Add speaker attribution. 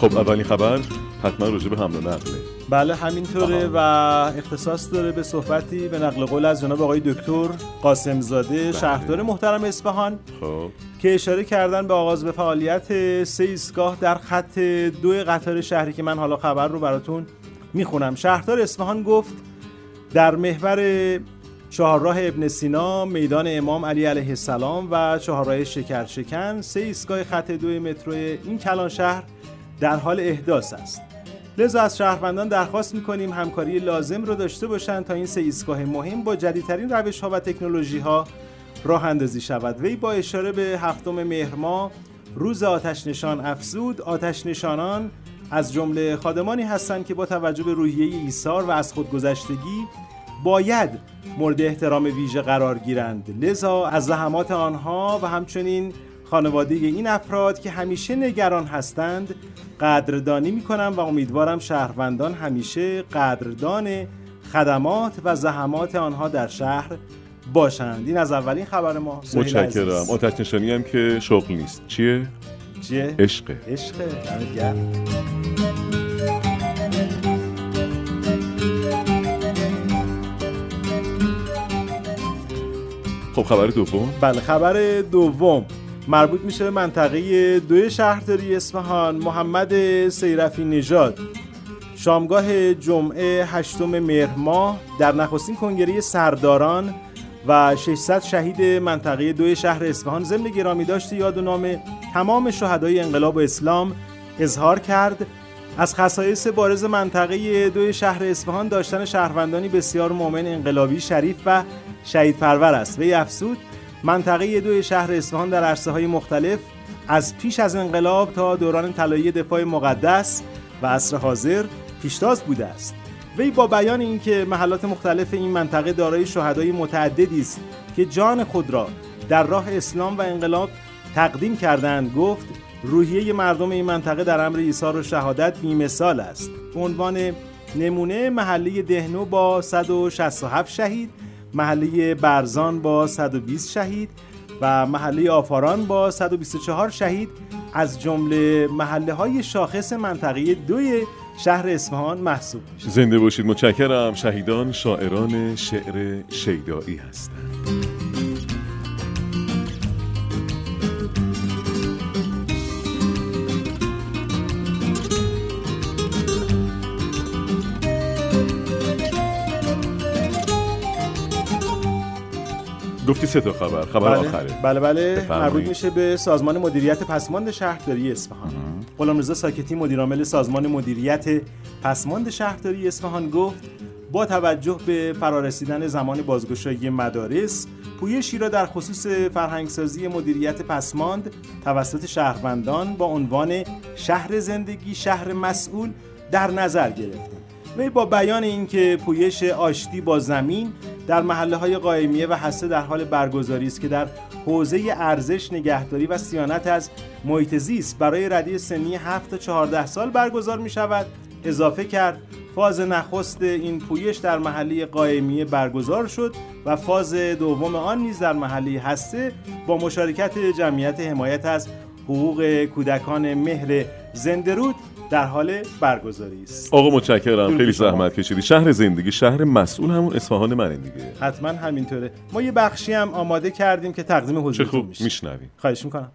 Speaker 1: خب اولین خبر حتما راجع به حمل و نقله
Speaker 2: بله همینطوره و اختصاص داره به صحبتی به نقل قول از جناب آقای دکتر قاسم زاده
Speaker 1: بله.
Speaker 2: شهردار محترم اصفهان
Speaker 1: خب.
Speaker 2: که اشاره کردن به آغاز به فعالیت سه ایستگاه در خط دو قطار شهری که من حالا خبر رو براتون می‌خونم. شهردار اصفهان گفت در محور چهارراه ابن سینا میدان امام علی علیه السلام و چهارراه شکر شکن سه ایستگاه خط دو مترو این کلان شهر در حال احداث است. لذا از شهروندان درخواست می‌کنیم همکاری لازم رو داشته باشند تا این سه مهم با جدیدترین روش ها و تکنولوژی ها راه اندازی شود. وی با اشاره به هفتم مهر ماه روز آتش نشان افزود. آتش نشانان از جمله خادمانی هستند که با توجه به روحیه ایثار و از خودگذشتگی باید مورد احترام ویژه قرار گیرند. لذا از زحمات آنها و همچنین خانواده این افراد که همیشه نگران هستند قدردانی می کنم و امیدوارم شهروندان همیشه قدردان خدمات و زحمات آنها در شهر باشند. این از اولین خبر ما.
Speaker 1: متشکرم. آتش نشانی هم که شغل نیست. چیه؟
Speaker 2: چیه؟
Speaker 1: عشقه.
Speaker 2: عشق دمت گرم.
Speaker 1: خب خبر دوم؟
Speaker 2: بله خبر دوم. مربوط میشه به منطقه دوی شهرداری اصفهان محمد سیرفی نژاد. شامگاه جمعه هشتم مهر ماه در نخستین کنگره سرداران و 600 شهید منطقه دوی شهر اصفهان ضمن گرامی داشته یاد و نام تمام شهدای انقلاب و اسلام اظهار کرد. از خصایص بارز منطقه دوی شهر اصفهان داشتن شهروندانی بسیار مؤمن انقلابی شریف و شهید پرور است. وی افزود منطقه دوی شهر اصفهان در عرصه های مختلف از پیش از انقلاب تا دوران طلایی دفاع مقدس و عصر حاضر پیشتاز بوده است. وی با بیان اینکه محلات مختلف این منطقه دارای شهدای متعددی است که جان خود را در راه اسلام و انقلاب تقدیم کردند گفت روحیه مردم این منطقه در امر ایثار و شهادت بیمثال است. به عنوان نمونه محله دهنو با 167 شهید محله برزان با 120 شهید و محله آفاران با 124 شهید. از جمله محله های شاخص منطقه دوی شهر اصفهان محسوب میشه.
Speaker 1: زنده باشید متشکرم. شهیدان شاعران شعر شیدایی هستند. گفتی سه تا خبر خبر آخره.
Speaker 2: بله بله. مربوط میشه به سازمان مدیریت پسماند شهرداری اصفهان. غلامرضا ساکتی مدیرعامل سازمان مدیریت پسماند شهرداری اصفهان گفت با توجه به فرارسیدن زمان بازگشایی مدارس پویشی را در خصوص فرهنگسازی مدیریت پسماند توسط شهروندان با عنوان شهر زندگی شهر مسئول در نظر گرفتیم وی با بیان اینکه پویش آشتی با زمین در محله های قائمیه و هسته در حال برگزاری است که در حوزه ارزش نگهداری و صیانت از محیط زیست برای ردی سنی 7 تا 14 سال برگزار می شود اضافه کرد فاز نخست این پویش در محله قائمیه برگزار شد و فاز دوم آن نیز در محله هسته با مشارکت جمعیت حمایت از حقوق کودکان مهر زندرود در حال برگزاری است.
Speaker 1: آقا متشکرم خیلی. زحمت کشیدی. شهر زندگی شهر مسئول همون اصفهان منه دیگه.
Speaker 2: حتما همینطوره. ما یه بخشی هم آماده کردیم که تقدیم حضورتون
Speaker 1: خوب
Speaker 2: میشه.
Speaker 1: میشنویم.
Speaker 2: خواهش می‌کنم.